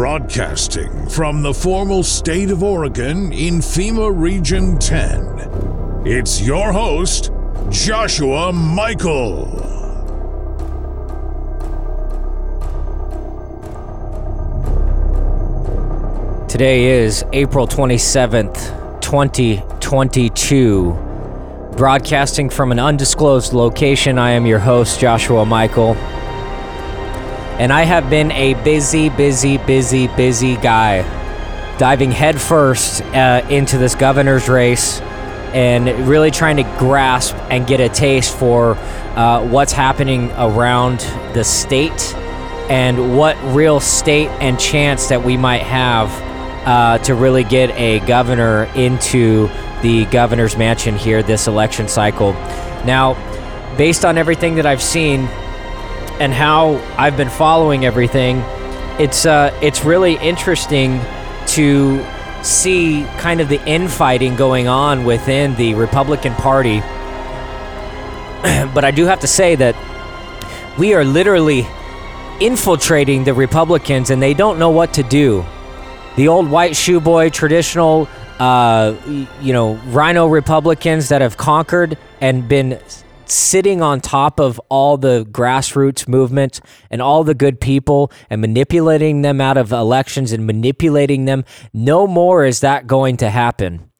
Broadcasting from the formal state of Oregon in FEMA Region 10, it's your host, Joshua Michael. Today is April 27th, 2022. Broadcasting from an undisclosed location, I am your host, Joshua Michael. And I have been a busy, busy, busy, busy guy, diving headfirst uh, into this governor's race and really trying to grasp and get a taste for uh, what's happening around the state and what real state and chance that we might have uh, to really get a governor into the governor's mansion here this election cycle. Now, based on everything that I've seen, and how I've been following everything, it's uh, it's really interesting to see kind of the infighting going on within the Republican Party. but I do have to say that we are literally infiltrating the Republicans, and they don't know what to do. The old white shoe boy, traditional, uh, you know, RINO Republicans that have conquered and been sitting on top of all the grassroots movements and all the good people and manipulating them out of elections and manipulating them. No more is that going to happen.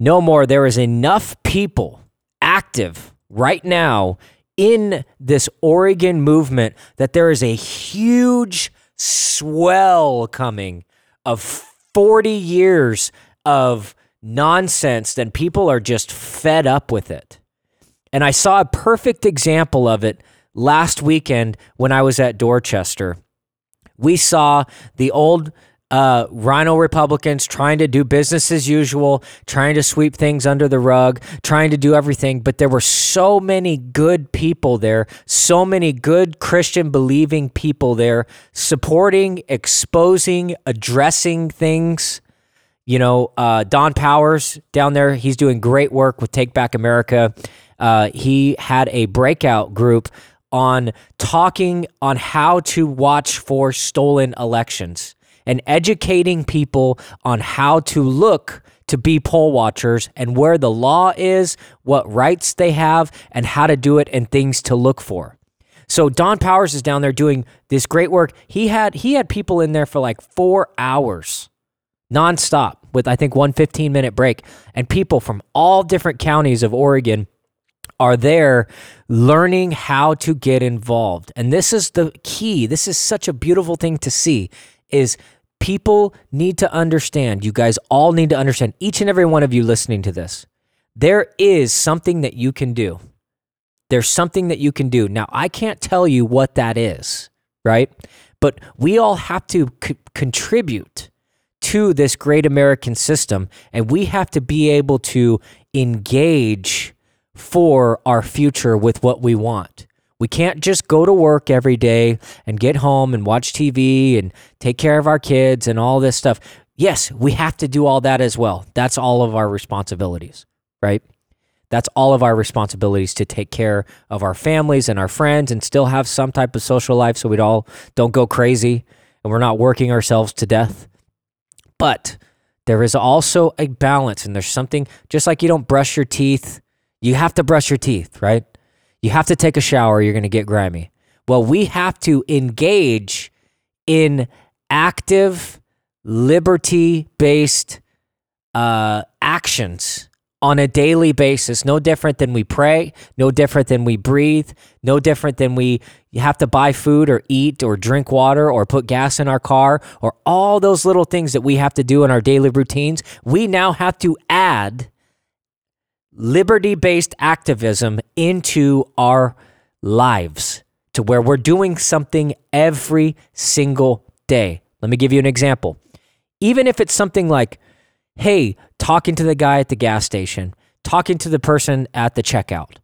No more. There is enough people active right now in this Oregon movement that there is a huge swell coming of 40 years of nonsense, and people are just fed up with it. And I saw a perfect example of it last weekend when I was at Dorchester. We saw the old uh, RINO Republicans trying to do business as usual, trying to sweep things under the rug, trying to do everything. But there were so many good people there, so many good Christian believing people there, supporting, exposing, addressing things. You know, uh, Don Powers down there, he's doing great work with Take Back America uh, he had a breakout group on talking on how to watch for stolen elections and educating people on how to look to be poll watchers and where the law is, what rights they have, and how to do it and things to look for. So Don Powers is down there doing this great work. He had he had people in there for like four hours, nonstop, with I think one 15 minute break, and people from all different counties of Oregon are there learning how to get involved. And this is the key. This is such a beautiful thing to see is people need to understand. You guys all need to understand each and every one of you listening to this. There is something that you can do. There's something that you can do. Now, I can't tell you what that is, right? But we all have to c- contribute to this great American system and we have to be able to engage for our future with what we want. We can't just go to work every day and get home and watch TV and take care of our kids and all this stuff. Yes, we have to do all that as well. That's all of our responsibilities, right? That's all of our responsibilities to take care of our families and our friends and still have some type of social life so we all don't go crazy and we're not working ourselves to death. But there is also a balance and there's something just like you don't brush your teeth you have to brush your teeth, right? You have to take a shower, you're going to get grimy. Well, we have to engage in active, liberty based uh, actions on a daily basis. No different than we pray, no different than we breathe, no different than we have to buy food or eat or drink water or put gas in our car or all those little things that we have to do in our daily routines. We now have to add liberty based activism into our lives to where we're doing something every single day. Let me give you an example. Even if it's something like, hey, talking to the guy at the gas station, talking to the person at the checkout,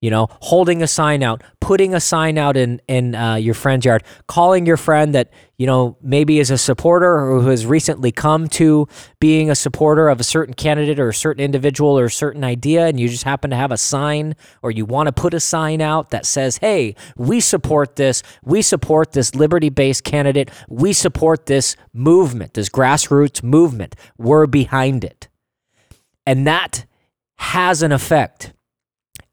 you know, holding a sign out, putting a sign out in in uh, your friend's yard, calling your friend that you know maybe is a supporter or who has recently come to being a supporter of a certain candidate or a certain individual or a certain idea, and you just happen to have a sign or you want to put a sign out that says, "Hey, we support this. We support this liberty-based candidate. We support this movement, this grassroots movement. We're behind it," and that has an effect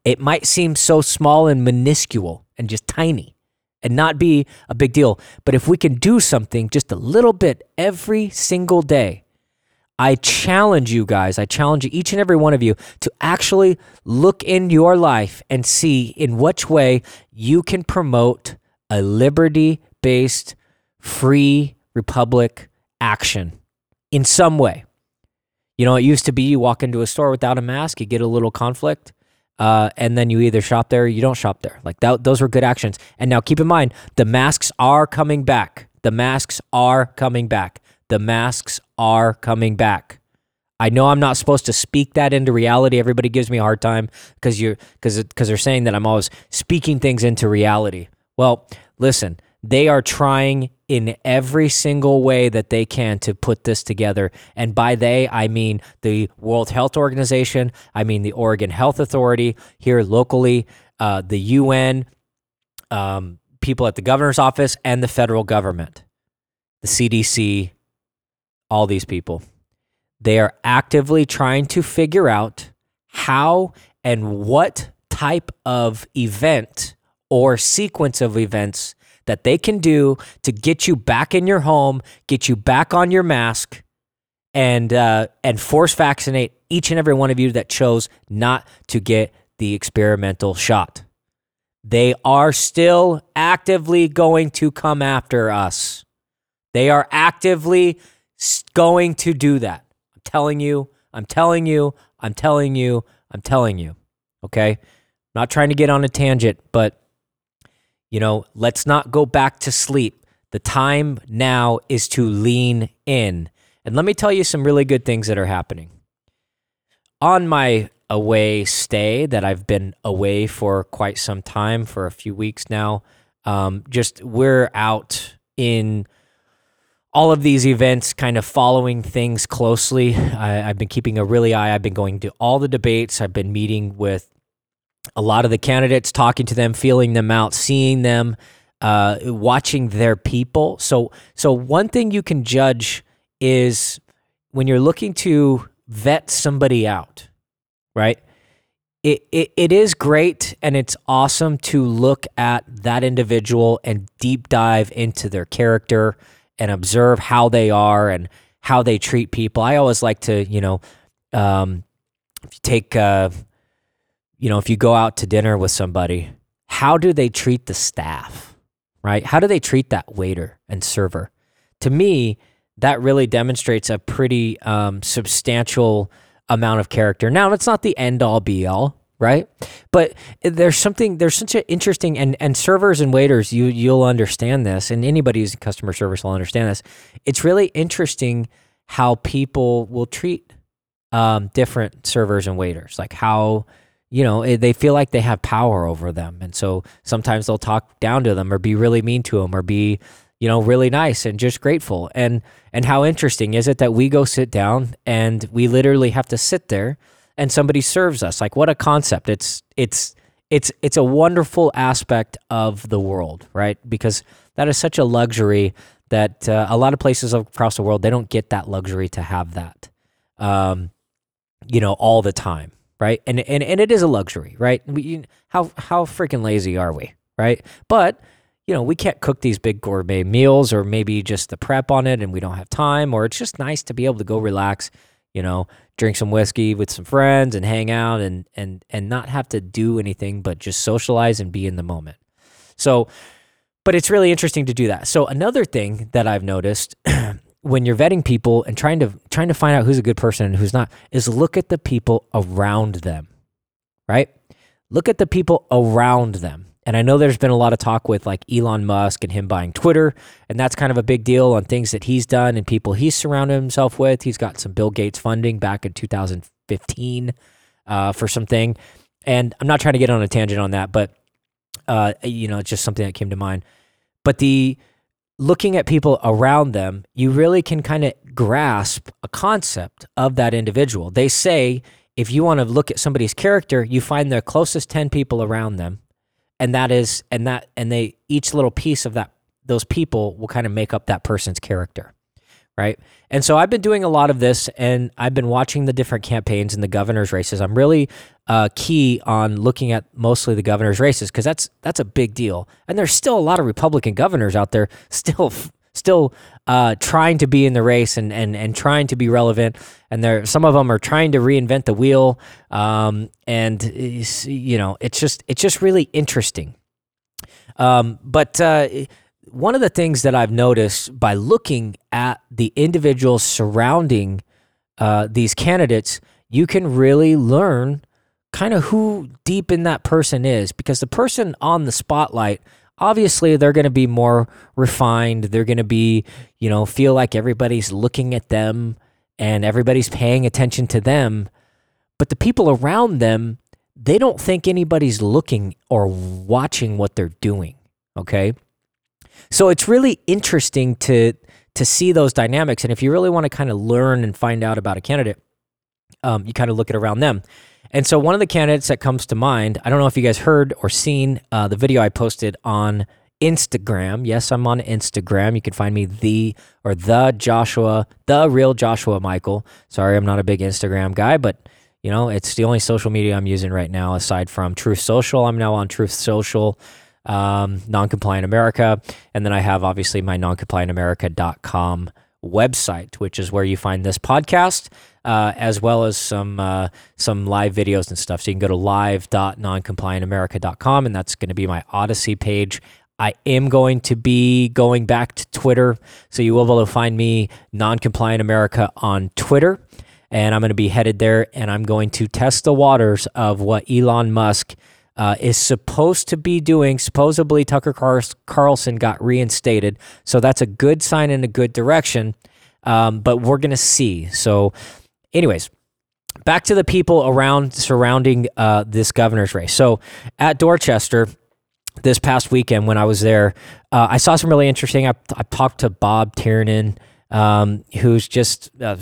it might seem so small and minuscule and just tiny and not be a big deal. But if we can do something just a little bit every single day, I challenge you guys, I challenge each and every one of you to actually look in your life and see in which way you can promote a liberty based, free republic action in some way. You know, it used to be you walk into a store without a mask, you get a little conflict uh, and then you either shop there or you don't shop there. Like that, those were good actions. And now keep in mind, the masks are coming back. The masks are coming back. The masks are coming back. I know I'm not supposed to speak that into reality. Everybody gives me a hard time because you're because because they're saying that I'm always speaking things into reality. Well, listen, they are trying in every single way that they can to put this together. And by they, I mean the World Health Organization, I mean the Oregon Health Authority here locally, uh, the UN, um, people at the governor's office, and the federal government, the CDC, all these people. They are actively trying to figure out how and what type of event or sequence of events that they can do to get you back in your home, get you back on your mask, and uh, and force vaccinate each and every one of you that chose not to get the experimental shot. They are still actively going to come after us. They are actively going to do that. I'm telling you, I'm telling you, I'm telling you, I'm telling you. Okay? not trying to get on a tangent, but you know, let's not go back to sleep. The time now is to lean in. And let me tell you some really good things that are happening. On my away stay, that I've been away for quite some time, for a few weeks now, um, just we're out in all of these events, kind of following things closely. I, have been keeping a really eye. I've been going to all the debates. I've been meeting with a lot of the candidates, talking to them, feeling them out, seeing them, uh, watching their people. So, so one thing you can judge is when you're looking to vet somebody out, right? It, it, it is great and it's awesome to look at that individual and deep dive into their character and observe how they are and how they treat people. I always like to, you know, um, if you take, uh, you know, if you go out to dinner with somebody, how do they treat the staff, right? How do they treat that waiter and server? To me, that really demonstrates a pretty um, substantial amount of character. Now, it's not the end all be all, right? But there's something there's such an interesting and and servers and waiters you you'll understand this, and anybody who's in customer service will understand this. It's really interesting how people will treat um, different servers and waiters, like how you know, eh, they feel like they have power over them. And so sometimes they'll talk down to them or be really mean to them or be, you know, really nice and just grateful. And and how interesting is it that we go sit down and we literally have to sit there and somebody serves us. Like what a concept. It's it's it's it's a wonderful aspect of the world, right? Because that is such a luxury that uh, a lot of places across the world they don't get that luxury to have that. Um, you know, all the time right? And and and it is a luxury, right? We, how how freaking lazy are we, right? But you know, we can't cook these big gourmet meals, or maybe just the prep on it, and we don't have time, or it's just nice to be able to go relax, you know, drink some whiskey with some friends and hang out, and and and not have to do anything but just socialize and be in the moment. So, but it's really interesting to do that. So another thing that I've noticed when you're vetting people and trying to trying to find out who's a good person and who's not is look at the people around them right? Look at the people around them. And i know there's been a lot of talk with like elon musk and him buying twitter and that's kind of a big deal on things that he's done and people he's surrounded himself with. He's got some bill gates funding back in 2015 uh, for something. And I'm not trying to get on a tangent on that, but uh, you know, it's just something that came to mind. But the looking at people around them, you really can kind of grasp a concept of that individual. They say if you want to look at somebody's character, you find their closest 10 people around them. And that is, and that, and they, each little piece of that, those people will kind of make up that person's character. Right. And so I've been doing a lot of this and I've been watching the different campaigns in the governor's races. I'm really uh, key on looking at mostly the governor's races because that's, that's a big deal. And there's still a lot of Republican governors out there still still uh, trying to be in the race and, and, and trying to be relevant. And there, some of them are trying to reinvent the wheel. Um, and you know, it's just it's just really interesting. Um, but uh, one of the things that I've noticed by looking at the individuals surrounding uh, these candidates, you can really learn kind of who deep in that person is because the person on the spotlight obviously they're going to be more refined they're going to be you know feel like everybody's looking at them and everybody's paying attention to them but the people around them they don't think anybody's looking or watching what they're doing okay so it's really interesting to to see those dynamics and if you really want to kind of learn and find out about a candidate um, you kind of look at around them and so one of the candidates that comes to mind, I don't know if you guys heard or seen uh, the video I posted on Instagram. Yes, I'm on Instagram. You can find me the or the Joshua, the real Joshua Michael. Sorry, I'm not a big Instagram guy, but you know, it's the only social media I'm using right now aside from Truth Social. I'm now on Truth Social, um, Non-Compliant America, and then I have obviously my noncompliantamerica.com website, which is where you find this podcast uh, as well as some uh, some live videos and stuff. So you can go to live.noncompliantamerica.com, and that's going to be my Odysee page. I am going to be going back to Twitter, so you will be able to find me Noncompliant America on Twitter, and I'm going to be headed there, and I'm going to test the waters of what Elon Musk. Uh, is supposed to be doing. Supposedly, Tucker Carlson got reinstated. So that's a good sign in a good direction. Um, but we're going to see. So Anyways, back to the people around surrounding uh, this governor's race. So at Dorchester this past weekend when I was there, uh, I saw some really interesting. I, I talked to Bob Tiernan, um, who's just uh,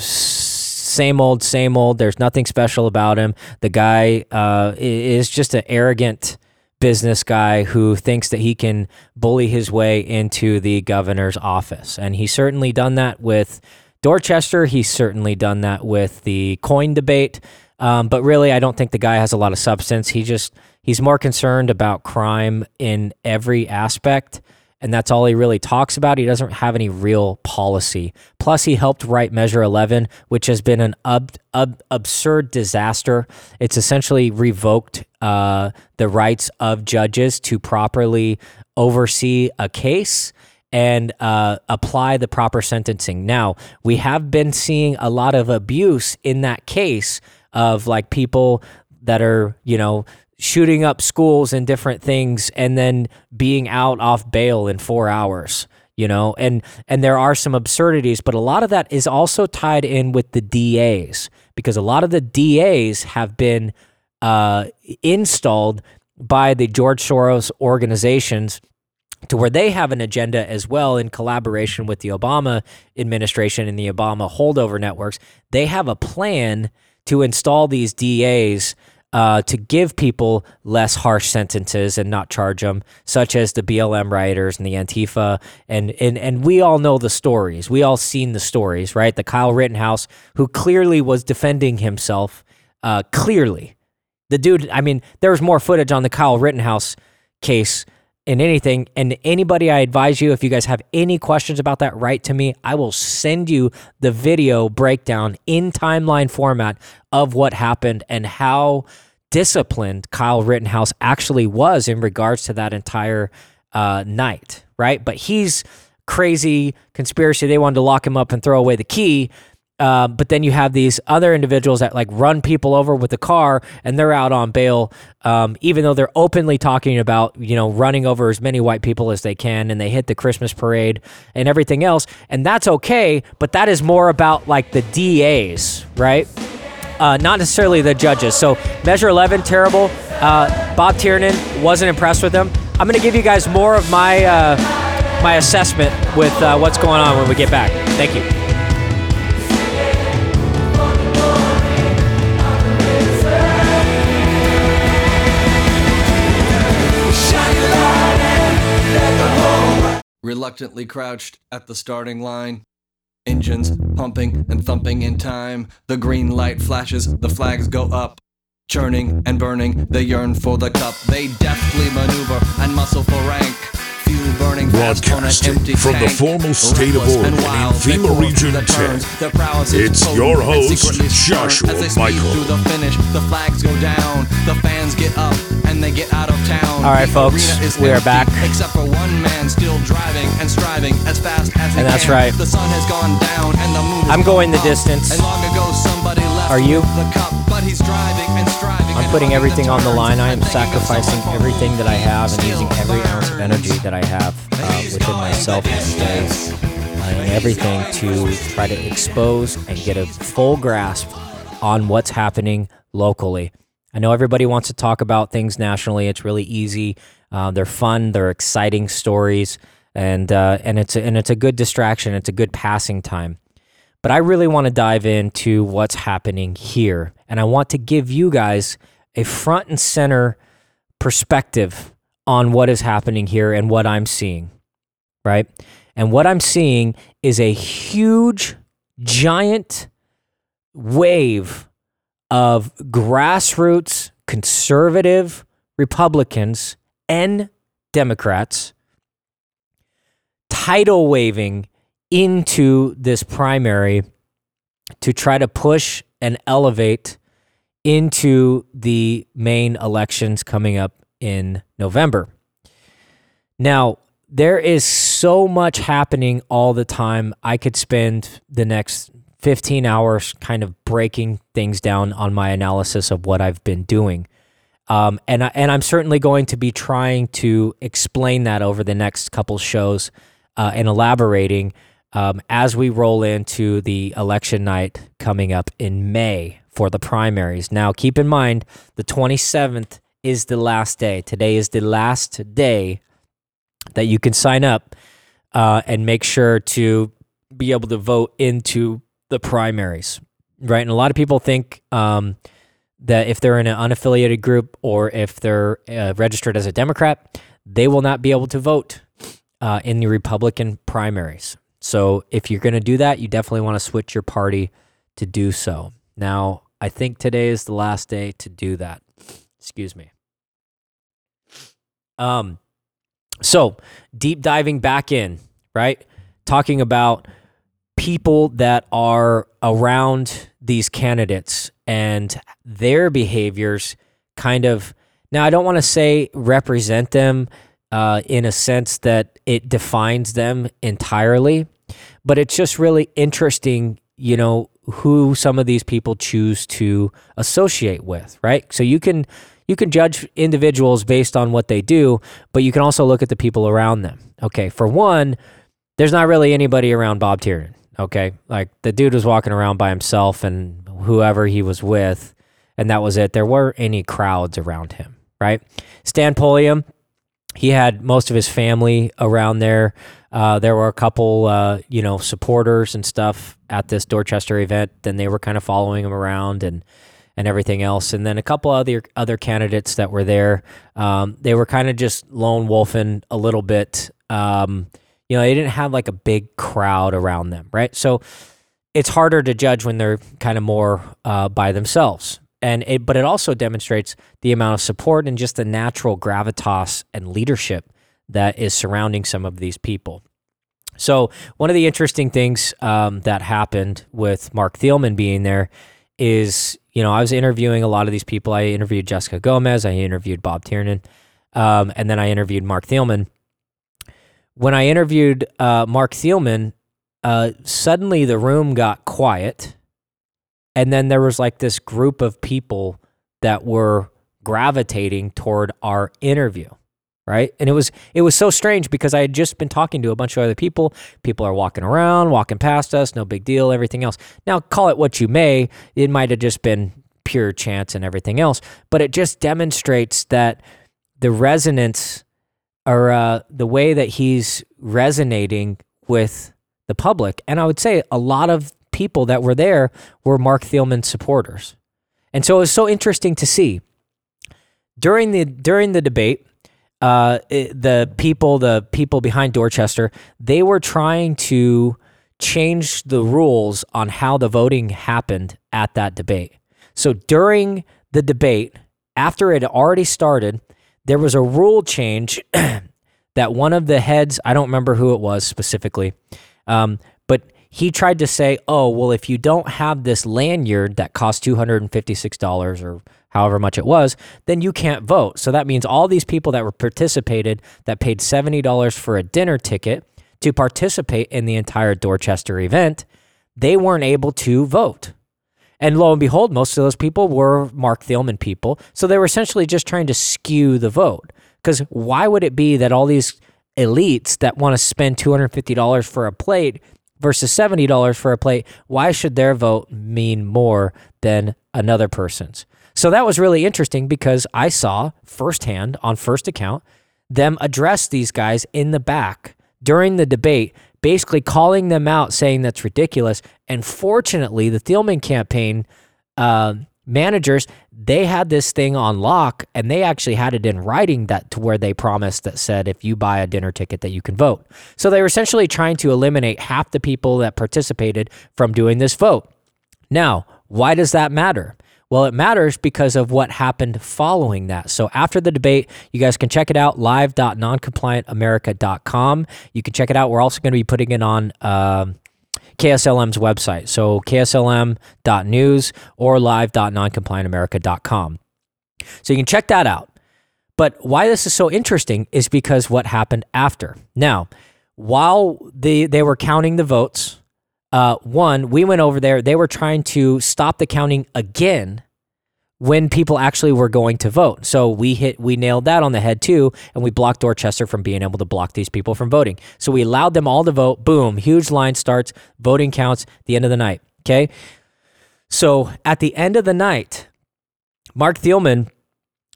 same old, same old. There's nothing special about him. The guy uh, is just an arrogant business guy who thinks that he can bully his way into the governor's office, and he's certainly done that with Dorchester, he's certainly done that with the KOIN debate. Um, but really, I don't think the guy has a lot of substance. He just he's more concerned about crime in every aspect, and that's all he really talks about. He doesn't have any real policy. Plus, he helped write Measure 11, which has been an ab- ab- absurd disaster. It's essentially revoked uh, the rights of judges to properly oversee a case and uh, apply the proper sentencing. Now, we have been seeing a lot of abuse in that case of like people that are, you know, shooting up schools and different things and then being out off bail in 4 hours you know and and there are some absurdities but a lot of that is also tied in with the DAs because a lot of the DAs have been uh, installed by the George Soros organizations to where they have an agenda as well in collaboration with the Obama administration and the Obama holdover networks. They have a plan to install these DAs uh, to give people less harsh sentences and not charge them, such as the BLM rioters and the Antifa. And, and, and we all know the stories. We all seen the stories, right? The Kyle Rittenhouse, who clearly was defending himself, uh, clearly. The dude, I mean, there was more footage on the Kyle Rittenhouse case in anything. And anybody, I advise you, if you guys have any questions about that, write to me. I will send you the video breakdown in timeline format of what happened and how disciplined Kyle Rittenhouse actually was in regards to that entire uh, night, right? But he's crazy conspiracy. They wanted to lock him up and throw away the key. Uh, but then you have these other individuals that like run people over with the car and they're out on bail, um, even though they're openly talking about, you know, running over as many white people as they can and they hit the Christmas parade and everything else. And that's okay. But that is more about like the DAs, right? Uh, not necessarily the judges. So Measure 11, terrible. Uh, Bob Tiernan wasn't impressed with him. I'm going to give you guys more of my uh, my assessment with uh, what's going on when we get back. Thank you. reluctantly crouched at the starting line. Engines pumping and thumping in time. The green light flashes, the flags go up. Churning and burning, they yearn for the cup. They deftly maneuver and muscle for rank. Fuel burning fast on an empty from the formal state of Reckless and Oregon in wild, they FEMA Region through the 10. turns. Their prowess is It's potent your host, secretly. Joshua As they speed Michael. through the finish, the flags go down. The fans get up and they get out of town. All right, The folks, we are back. Except for one man still driving and striving as fast as And that's can. right. The sun has gone down and the moon. I'm going the up. distance. And long ago somebody left Are you? the cup, but he's driving and striving. I'm putting everything on the line. I am and sacrificing everything that I have and using every ounce of energy that I have uh, within myself these days and everything to try to expose and get a full grasp on what's happening locally. I know everybody wants to talk about things nationally. It's really easy. Uh, they're fun. They're exciting stories, and uh, and it's a, and it's a good distraction. It's a good passing time. But I really want to dive into what's happening here. And I want to give you guys a front and center perspective on what is happening here and what I'm seeing. Right. And what I'm seeing is a huge, giant wave of grassroots conservative Republicans and Democrats tidal waving into this primary to try to push and elevate into the main elections coming up in November. Now, there is so much happening all the time. I could spend the next 15 hours kind of breaking things down on my analysis of what I've been doing. Um, and, I, and I'm certainly going to be trying to explain that over the next couple shows uh, and elaborating um, as we roll into the election night coming up in May for the primaries. Now, keep in mind, the 27th is the last day. Today is the last day that you can sign up uh, and make sure to be able to vote into the primaries, right? And a lot of people think um, that if they're in an unaffiliated group or if they're uh, registered as a Democrat, they will not be able to vote uh, in the Republican primaries. So if you're going to do that, you definitely want to switch your party to do so. Now, I think today is the last day to do that. Excuse me. Um, so deep diving back in, right? Talking about people that are around these candidates and their behaviors kind of now i don't want to say represent them uh, in a sense that it defines them entirely but it's just really interesting you know who some of these people choose to associate with right? So you can you can judge individuals based on what they do but you can also look at the people around them. Okay for one there's not really anybody around bob tiernan okay? Like the dude was walking around by himself and whoever he was with and that was it. There weren't any crowds around him right? Stan Pulliam, he had most of his family around there. Uh, there were a couple uh, you know supporters and stuff at this dorchester event. Then they were kind of following him around and and everything else. And then a couple other other candidates that were there. Um, they were kind of just lone wolfing a little bit. Um, you know they didn't have like a big crowd around them right? So it's harder to judge when they're kind of more uh, by themselves. And it but it also demonstrates the amount of support and just the natural gravitas and leadership that is surrounding some of these people. So one of the interesting things um, that happened with mark thielman being there is you know i was interviewing a lot of these people. I interviewed jessica gomez i interviewed bob tiernan um, and then i interviewed mark thielman. When I interviewed uh, Mark Thielman, uh, suddenly the room got quiet, and then there was like this group of people that were gravitating toward our interview, right? And it was it was so strange because I had just been talking to a bunch of other people. People are walking around, walking past us, no big deal, everything else. Now call it what you may, it might have just been pure chance and everything else. But it just demonstrates that the resonance or uh, the way that he's resonating with the public. And I would say a lot of people that were there were Mark Thielman supporters. And so it was so interesting to see during the during the debate. Uh, it, the people, the people behind Dorchester, they were trying to change the rules on how the voting happened at that debate. So during the debate, after it had already started, there was a rule change that one of the heads, I don't remember who it was specifically, um, but he tried to say, oh, well, if you don't have this lanyard that cost $256 or however much it was, then you can't vote. So that means all these people that were participated that paid $70 for a dinner ticket to participate in the entire Dorchester event, they weren't able to vote. And lo and behold, most of those people were Mark Thielman people. So they were essentially just trying to skew the vote. Because why would it be that all these elites that want to spend $250 for a plate versus $70 for a plate, why should their vote mean more than another person's? So that was really interesting because I saw firsthand on first account them address these guys in the back during the debate, basically calling them out, saying that's ridiculous. And fortunately, the Thielman campaign uh, managers they had this thing on lock, and they actually had it in writing that to where they promised that said if you buy a dinner ticket that you can vote. So they were essentially trying to eliminate half the people that participated from doing this vote. Now, why does that matter? Well, it matters because of what happened following that. So after the debate, you guys can check it out live.noncompliantamerica.com. You can check it out. We're also going to be putting it on um, KSLM's website. So kslm.news or live.noncompliantamerica.com. So you can check that out. But why this is so interesting is because what happened after. Now, while they, they were counting the votes, uh, one, we went over there. They were trying to stop the counting again when people actually were going to vote. So we hit, we nailed that on the head too, and we blocked Dorchester from being able to block these people from voting. So we allowed them all to vote. Boom, huge line starts, voting counts. The end of the night. Okay. So at the end of the night, Mark Thielman,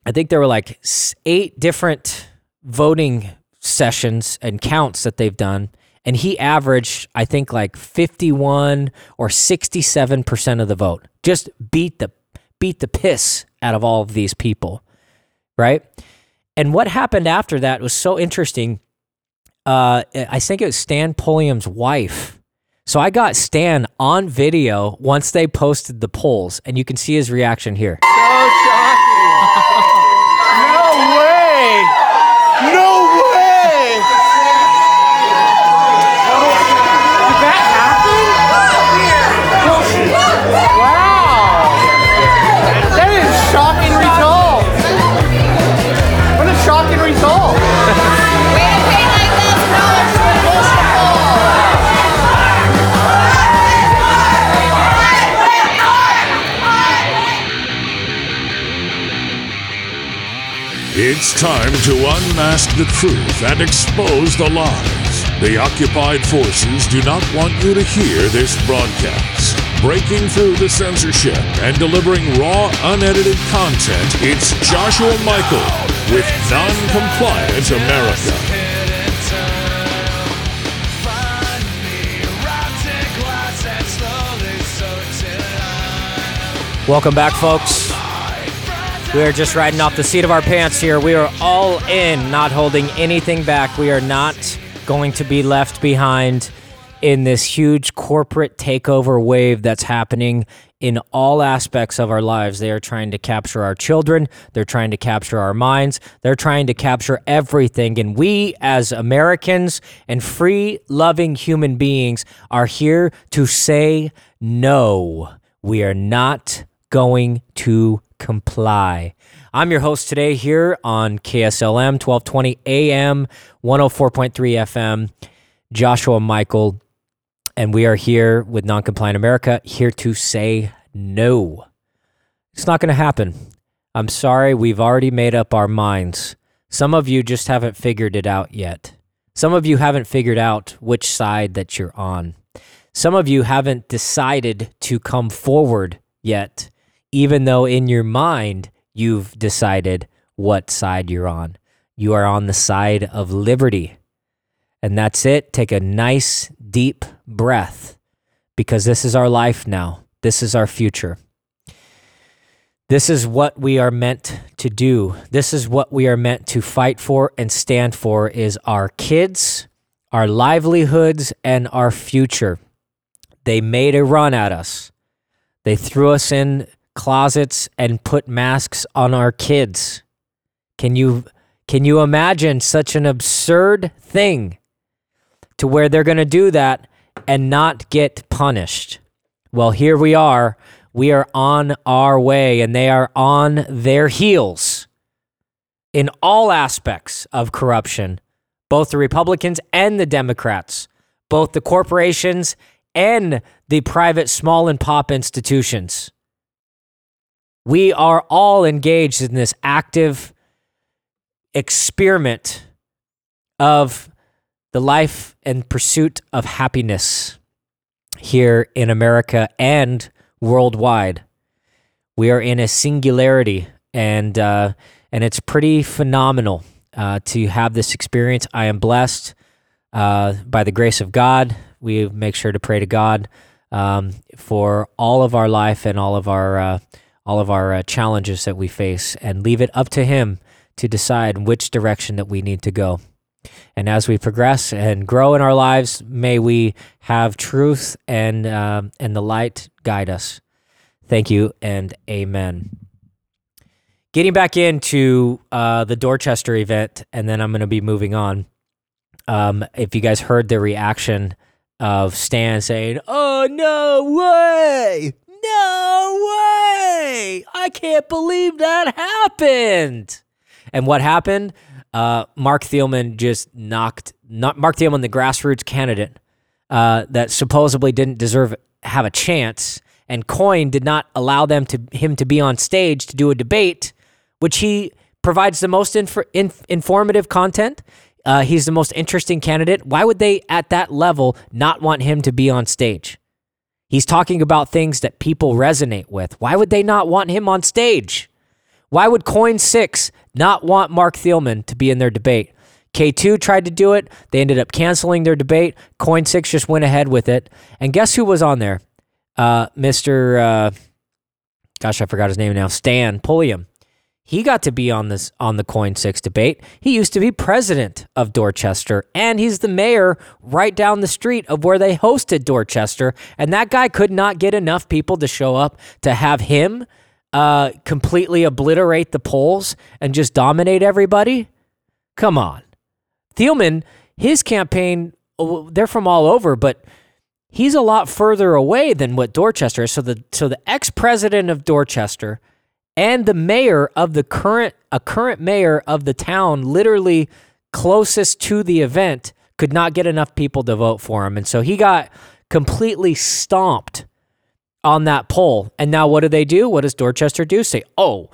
I think there were like eight different voting sessions and counts that they've done and he averaged i think like 51 or 67% of the vote just beat the beat the piss out of all of these people right? And what happened after that was so interesting. Uh, i think it was stan pulliam's wife. So i got stan on video once they posted the polls and you can see his reaction here It's time to unmask the truth and expose the lies. The occupied forces do not want you to hear this broadcast. Breaking through the censorship and delivering raw, unedited content, it's Joshua Michael with Non-Compliant America. Welcome back, folks. We are just riding off the seat of our pants here. We are all in, not holding anything back. We are not going to be left behind in this huge corporate takeover wave that's happening in all aspects of our lives. They are trying to capture our children, they're trying to capture our minds, they're trying to capture everything. And we, as Americans and free, loving human beings, are here to say no. We are not going to comply. I'm your host today here on KSLM 1220 AM 104.3 FM, Joshua Michael, and we are here with Noncompliant America here to say no. It's not going to happen. I'm sorry, we've already made up our minds. Some of you just haven't figured it out yet. Some of you haven't figured out which side that you're on. Some of you haven't decided to come forward yet even though in your mind you've decided what side you're on. You are on the side of liberty. And that's it. Take a nice, deep breath because this is our life now. This is our future. This is what we are meant to do. This is what we are meant to fight for and stand for is our kids, our livelihoods and our future. They made a run at us. They threw us in closets and put masks on our kids. Can you can you imagine such an absurd thing to where they're going to do that and not get punished? Well, here we are we are on our way and they are on their heels in all aspects of corruption, both the Republicans and the Democrats, both the corporations and the private small and pop institutions. We are all engaged in this active experiment of the life and pursuit of happiness here in America and worldwide. We are in a singularity, and uh, and it's pretty phenomenal uh, to have this experience. I am blessed uh, by the grace of God. We make sure to pray to God um, for all of our life and all of our uh, all of our uh, challenges that we face, and leave it up to Him to decide which direction that we need to go. And as we progress and grow in our lives, may we have truth and um, and the light guide us. Thank you and amen. Getting back into uh, the Dorchester event, and then I'm going to be moving on. Um, if you guys heard the reaction of Stan saying, "Oh no way, no way, I can't believe that happened," and what happened? uh, Mark Thielman just knocked not Mark Thielman, the grassroots candidate uh, that supposedly didn't deserve have a chance, and KOIN did not allow them to him to be on stage to do a debate, which he provides the most inf- inf- informative content. Uh, he's the most interesting candidate. Why would they, at that level, not want him to be on stage? He's talking about things that people resonate with. Why would they not want him on stage? Why would KOIN 6 not want Mark Thielman to be in their debate? K2 tried to do it. They ended up canceling their debate. KOIN 6 just went ahead with it. And guess who was on there? Uh, Mr. Uh, gosh, I forgot his name now. Stan Pulliam. He got to be on this on the KOIN 6 debate. He used to be president of Dorchester and he's the mayor right down the street of where they hosted Dorchester and that guy could not get enough people to show up to have him uh, completely obliterate the polls and just dominate everybody? Come on. Thielman, his campaign, oh, they're from all over, but he's a lot further away than what Dorchester is. So the so the ex-president of Dorchester and the mayor of the current a current mayor of the town literally closest to the event could not get enough people to vote for him. And so he got completely stomped on that poll. And now what do they do? What does Dorchester do? Say, oh,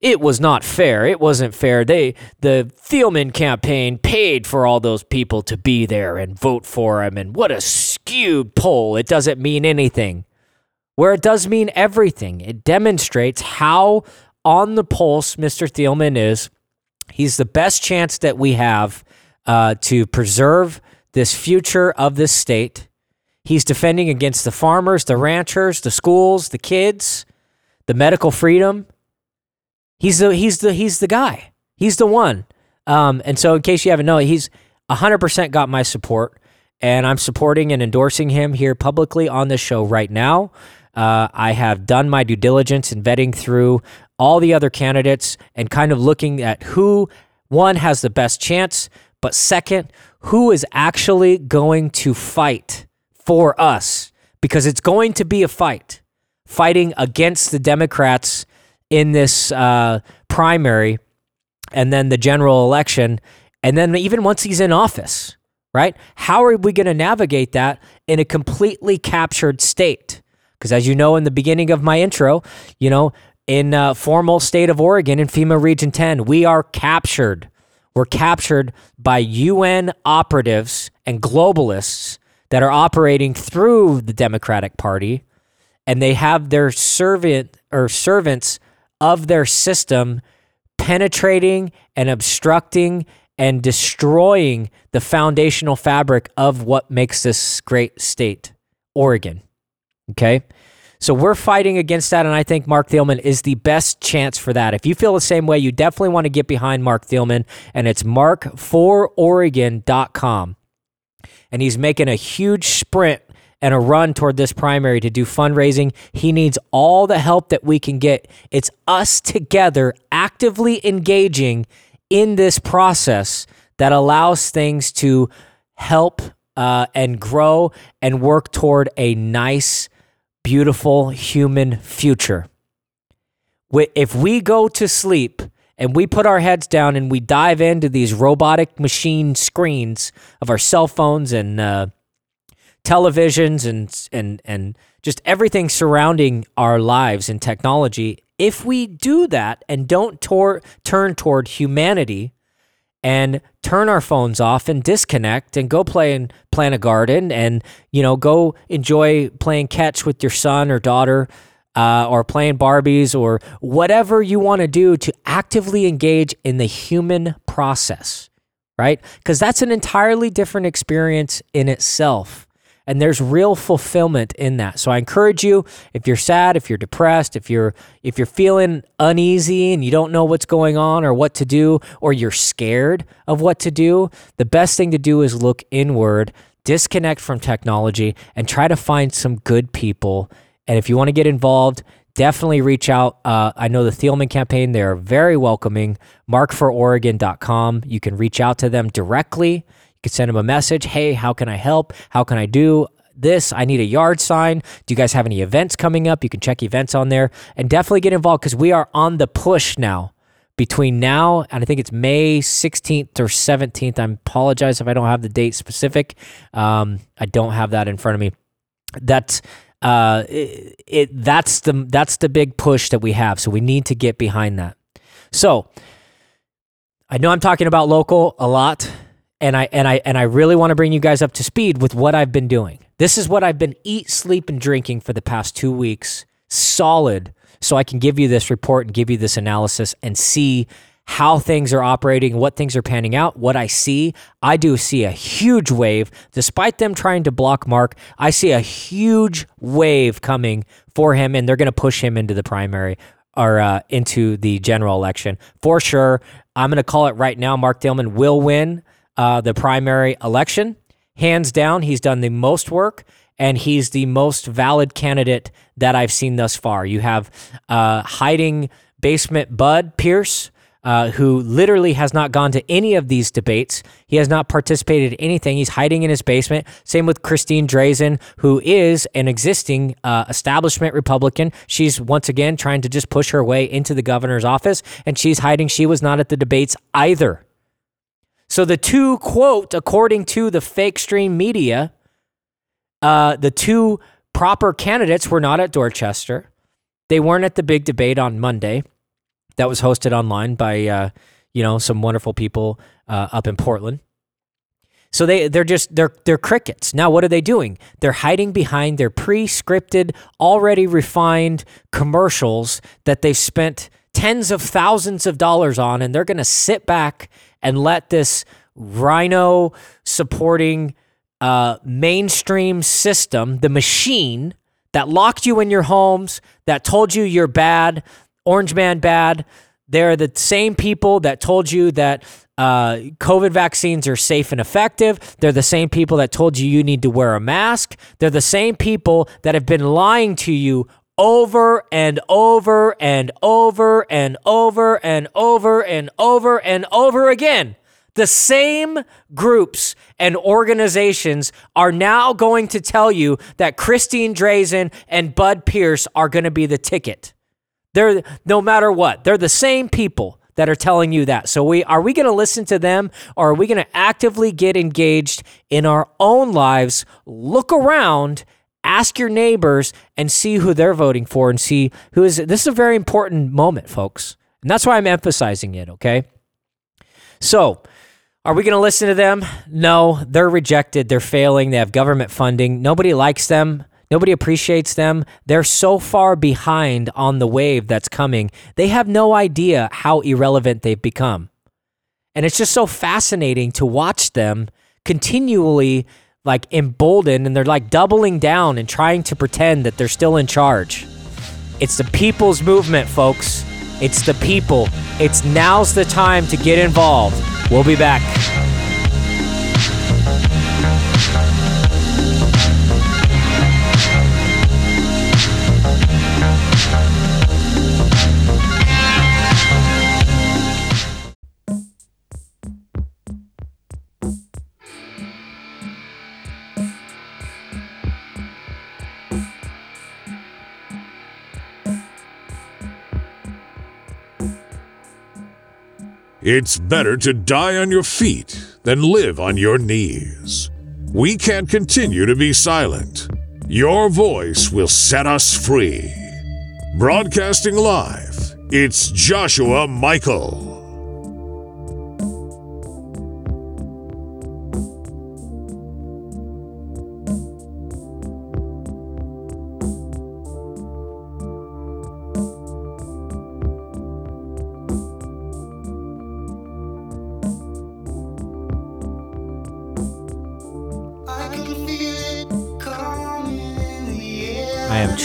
it was not fair. It wasn't fair. They the Thielman campaign paid for all those people to be there and vote for him. And what a skewed poll. It doesn't mean anything. Where it does mean everything. It demonstrates how on the pulse Mr. Thielman is. He's the best chance that we have uh, to preserve this future of this state He's defending against the farmers, the ranchers, the schools, the kids, the medical freedom. He's the he's the he's the guy. He's the one. Um, and so, in case you haven't known, he's 100% got my support, and I'm supporting and endorsing him here publicly on this show right now. Uh, I have done my due diligence in vetting through all the other candidates and kind of looking at who one has the best chance, but second, who is actually going to fight for us because it's going to be a fight fighting against the Democrats in this uh, primary and then the general election. And then even once he's in office, right? How are we going to navigate that in a completely captured state? Because as you know, in the beginning of my intro, you know, in uh, formal state of Oregon in FEMA Region 10, we are captured. We're captured by UN operatives and globalists that are operating through the Democratic Party and they have their servant or servants of their system penetrating and obstructing and destroying the foundational fabric of what makes this great state, Oregon. Okay? So we're fighting against that, and I think Mark Thielman is the best chance for that. If you feel the same way, you definitely want to get behind Mark Thielman, and it's mark4oregon.com. And he's making a huge sprint and a run toward this primary to do fundraising. He needs all the help that we can get. It's us together actively engaging in this process that allows things to help uh, and grow and work toward a nice, beautiful human future. If we go to sleep and we put our heads down and we dive into these robotic machine screens of our cell phones and uh, televisions and and and just everything surrounding our lives and technology if we do that and don't tor- turn toward humanity and turn our phones off and disconnect and go play and plant a garden and you know go enjoy playing catch with your son or daughter uh, or playing barbies or whatever you want to do to actively engage in the human process right? Because that's an entirely different experience in itself and there's real fulfillment in that. So I encourage you if you're sad, if you're depressed, if you're if you're feeling uneasy and you don't know what's going on or what to do or you're scared of what to do, the best thing to do is look inward, disconnect from technology and try to find some good people. And if you want to get involved, definitely reach out. Uh, I know the Thielman campaign, they're very welcoming. Mark4Oregon.com. You can reach out to them directly could send them a message. Hey, how can I help? How can I do this? I need a yard sign. Do you guys have any events coming up? You can check events on there and definitely get involved because we are on the push now. Between now and I think it's May 16th or 17th. I apologize if I don't have the date specific. Um, I don't have that in front of me. That's uh, it, it that's the that's the big push that we have. So we need to get behind that. So I know I'm talking about local a lot and I and I and I really want to bring you guys up to speed with what I've been doing. This is what I've been eat, sleep, and drinking for the past two weeks, solid, so I can give you this report and give you this analysis and see how things are operating, what things are panning out, what I see. I do see a huge wave, despite them trying to block Marc. I see a huge wave coming for him, and they're going to push him into the primary or uh, into the general election for sure. I'm going to call it right now. Marc Thielman will win uh, the primary election. Hands down, he's done the most work and he's the most valid candidate that I've seen thus far. You have uh, hiding basement Bud Pierce. Uh, who literally has not gone to any of these debates. He has not participated in anything. He's hiding in his basement. Same with Christine Drazan, who is an existing uh, establishment Republican. She's once again trying to just push her way into the governor's office, and she's hiding. She was not at the debates either. So the two quote, according to the fake stream media, uh, the two proper candidates were not at Dorchester. They weren't at the big debate on Monday that was hosted online by uh, you know some wonderful people uh, up in Portland. So they they're just they're they're crickets. Now what are they doing? They're hiding behind their pre-scripted, already refined commercials that they've spent tens of thousands of dollars on and they're going to sit back and let this RINO supporting uh, mainstream system, the machine that locked you in your homes, that told you you're bad, Orange Man bad. They're the same people that told you that uh, COVID vaccines are safe and effective. They're the same people that told you you need to wear a mask. They're the same people that have been lying to you over and over and over and over and over and over and over again. The same groups and organizations are now going to tell you that Christine Drazan and Bud Pierce are going to be the ticket. They're no matter what, they're the same people that are telling you that. So we are we going to listen to them or are we going to actively get engaged in our own lives, look around ask your neighbors and see who they're voting for and see who is this is a very important moment folks and that's why i'm emphasizing it okay so are we going to listen to them no they're rejected they're failing they have government funding nobody likes them Nobody appreciates them. They're so far behind on the wave that's coming. They have no idea how irrelevant they've become. And it's just so fascinating to watch them continually like emboldened and they're like doubling down and trying to pretend that they're still in charge. It's the people's movement, folks. It's the people. It's now's the time to get involved. We'll be back. It's better to die on your feet than live on your knees. We can't continue to be silent. Your voice will set us free. Broadcasting live, it's Joshua Michael.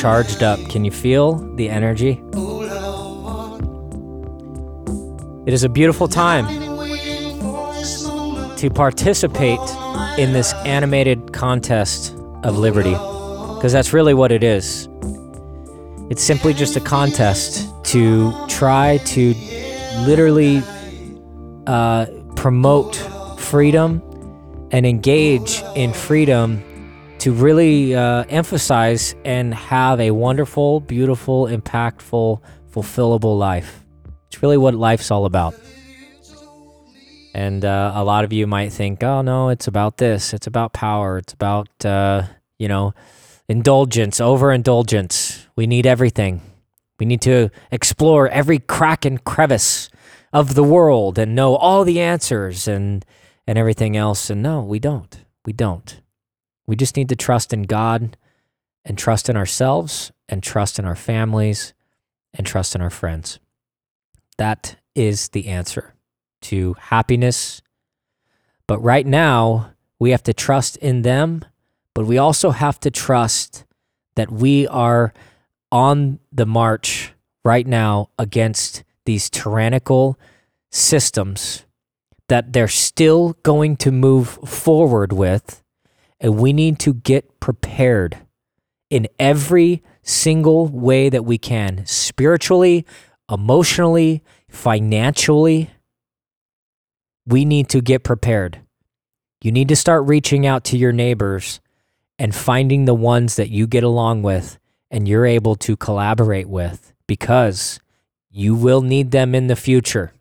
Charged up. Can you feel the energy? It is a beautiful time to participate in this animated contest of liberty because that's really what it is. It's simply just a contest to try to literally uh, promote freedom and engage in freedom to really uh, emphasize and have a wonderful, beautiful, impactful, fulfillable life. It's really what life's all about. And uh, a lot of you might think, oh, no, it's about this. It's about power. It's about, uh, you know, indulgence, overindulgence. We need everything. We need to explore every crack and crevice of the world and know all the answers and, and everything else. And no, we don't. We don't. We just need to trust in God and trust in ourselves and trust in our families and trust in our friends. That is the answer to happiness. But right now, we have to trust in them, but we also have to trust that we are on the march right now against these tyrannical systems that they're still going to move forward with. And we need to get prepared in every single way that we can spiritually, emotionally, financially. We need to get prepared. You need to start reaching out to your neighbors and finding the ones that you get along with and you're able to collaborate with because you will need them in the future.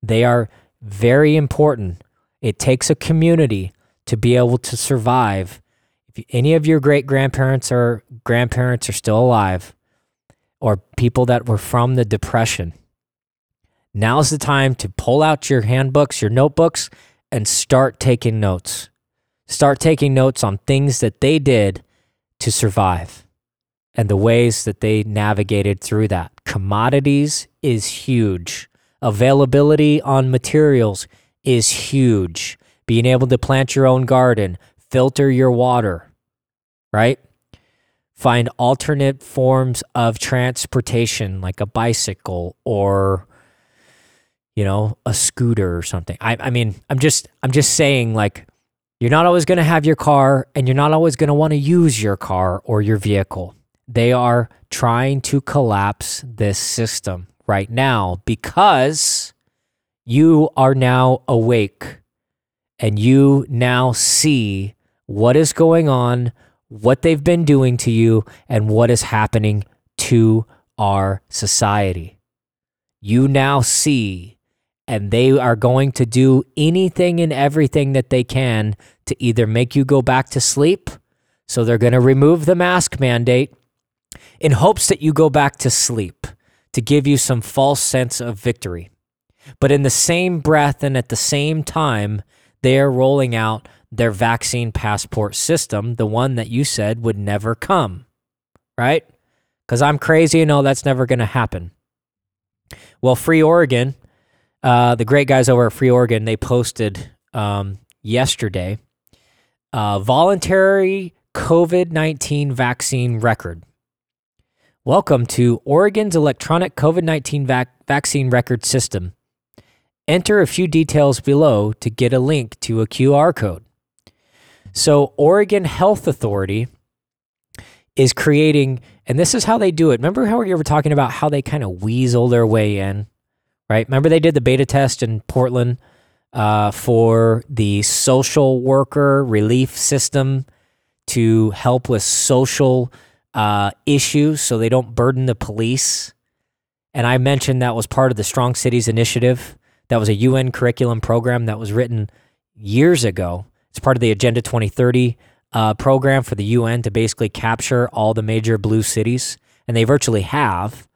They are very important. It takes a community to be able to survive. If any of your great grandparents or grandparents are still alive, or people that were from the Depression, now's the time to pull out your handbooks, your notebooks, and start taking notes. Start taking notes on things that they did to survive and the ways that they navigated through that. Commodities is huge. Availability on materials is huge. Being able to plant your own garden, filter your water, right? Find alternate forms of transportation like a bicycle or you know, a scooter or something. I I mean, I'm just I'm just saying like you're not always going to have your car and you're not always going to want to use your car or your vehicle. They are trying to collapse this system right now because you are now awake and you now see what is going on, what they've been doing to you, and what is happening to our society. You now see, and they are going to do anything and everything that they can to either make you go back to sleep. So they're going to remove the mask mandate in hopes that you go back to sleep to give you some false sense of victory. But in the same breath and at the same time, they are rolling out their vaccine passport system, the one that you said would never come, right? Because I'm crazy and know that's never going to happen. Well, Free Oregon, uh, the great guys over at Free Oregon, they posted um, yesterday voluntary COVID 19 vaccine record. Welcome to Oregon's electronic COVID 19 vac- vaccine record system. Enter a few details below to get a link to a QR code. So, Oregon Health Authority is creating, and this is how they do it. Remember how we were talking about how they kind of weasel their way in, right? Remember they did the beta test in Portland uh, for the social worker relief system to help with social uh, issues so they don't burden the police. And I mentioned that was part of the Strong Cities Initiative. That was a UN curriculum program that was written years ago it's part of the Agenda 2030 uh, program for the UN to basically capture all the major blue cities, and they virtually have.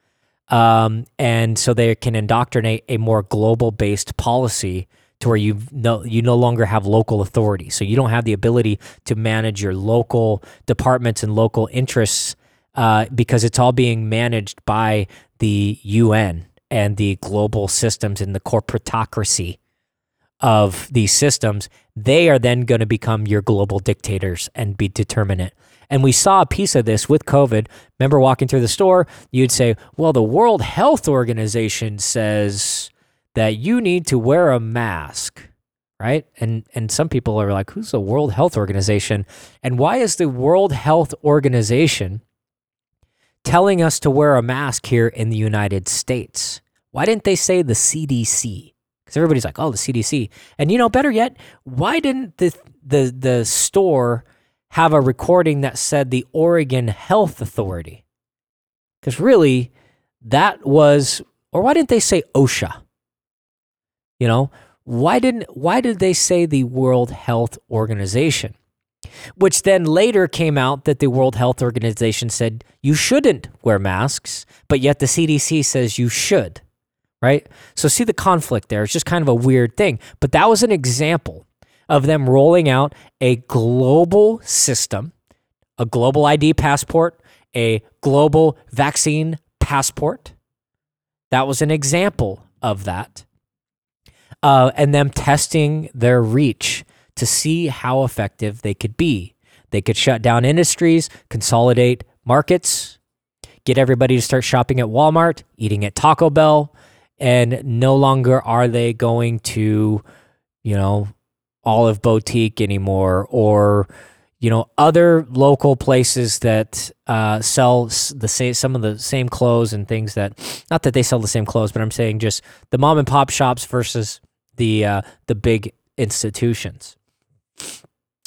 Um, and so they can indoctrinate a more global based policy to where you no you no longer have local authority. So you don't have the ability to manage your local departments and local interests uh, because it's all being managed by the UN and the global systems and the corporatocracy of these systems, they are then going to become your global dictators and be determinate. And we saw a piece of this with COVID. Remember walking through the store, you'd say, well, the World Health Organization says that you need to wear a mask, right? And and some people are like, who's the World Health Organization? And why is the World Health Organization telling us to wear a mask here in the United States? Why didn't they say the CDC? because everybody's like, "Oh, the CDC." And you know, better yet, why didn't the the the store have a recording that said the Oregon Health Authority? Because really, that was, or why didn't they say OSHA? You know, why didn't why did they say the World Health Organization? Which then later came out that the World Health Organization said you shouldn't wear masks, but yet the CDC says you should right? So see the conflict there. It's just kind of a weird thing. But that was an example of them rolling out a global system, a global ID passport, a global vaccine passport. That was an example of that. Uh, and them testing their reach to see how effective they could be. They could shut down industries, consolidate markets, get everybody to start shopping at Walmart, eating at Taco Bell, and no longer are they going to, you know, Olive Boutique anymore or you know other local places that uh, sell the same some of the same clothes and things that not that they sell the same clothes, but I'm saying just the mom and pop shops versus the uh, the big institutions.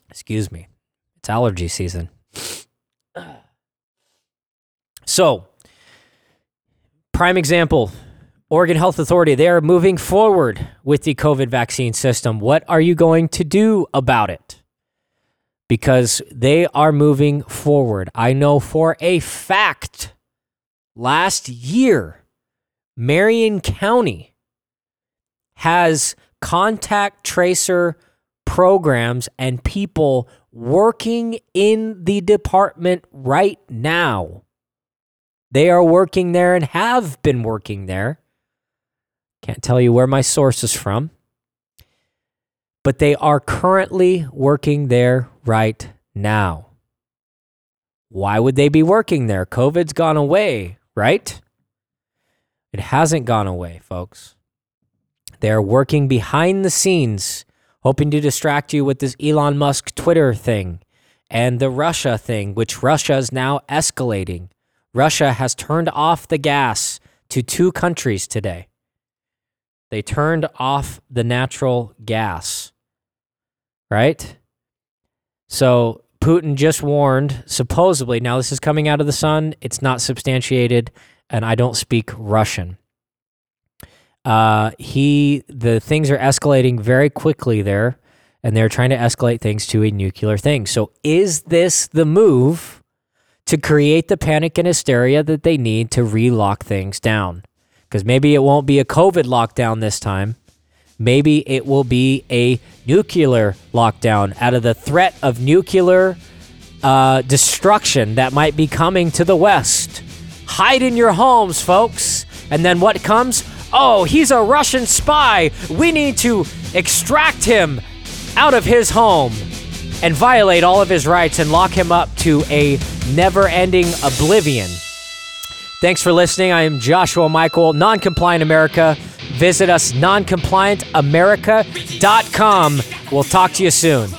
Excuse me, it's allergy season. So, prime example Oregon Health Authority, they are moving forward with the COVID vaccine system. What are you going to do about it? Because they are moving forward. I know for a fact last year, Marion County has contact tracer programs and people working in the department right now. They are working there and have been working there can't tell you where my source is from, but they are currently working there right now. Why would they be working there? COVID's gone away, right? It hasn't gone away, folks. They're working behind the scenes, hoping to distract you with this Elon Musk Twitter thing and the Russia thing, which Russia is now escalating. Russia has turned off the gas to two countries today. They turned off the natural gas, right? So Putin just warned, supposedly, now this is coming out of the sun, it's not substantiated, and I don't speak Russian. Uh, he, the things are escalating very quickly there, and they're trying to escalate things to a nuclear thing. So, is this the move to create the panic and hysteria that they need to relock things down? because maybe it won't be a COVID lockdown this time. maybe it will be a nuclear lockdown out of the threat of nuclear uh, destruction that might be coming to the West. Hide in your homes, folks. And then what comes? Oh, he's a Russian spy. We need to extract him out of his home and violate all of his rights and lock him up to a never ending oblivion. Thanks for listening. I am Joshua Michael, Noncompliant America. Visit us, noncompliantamerica.com. We'll talk to you soon.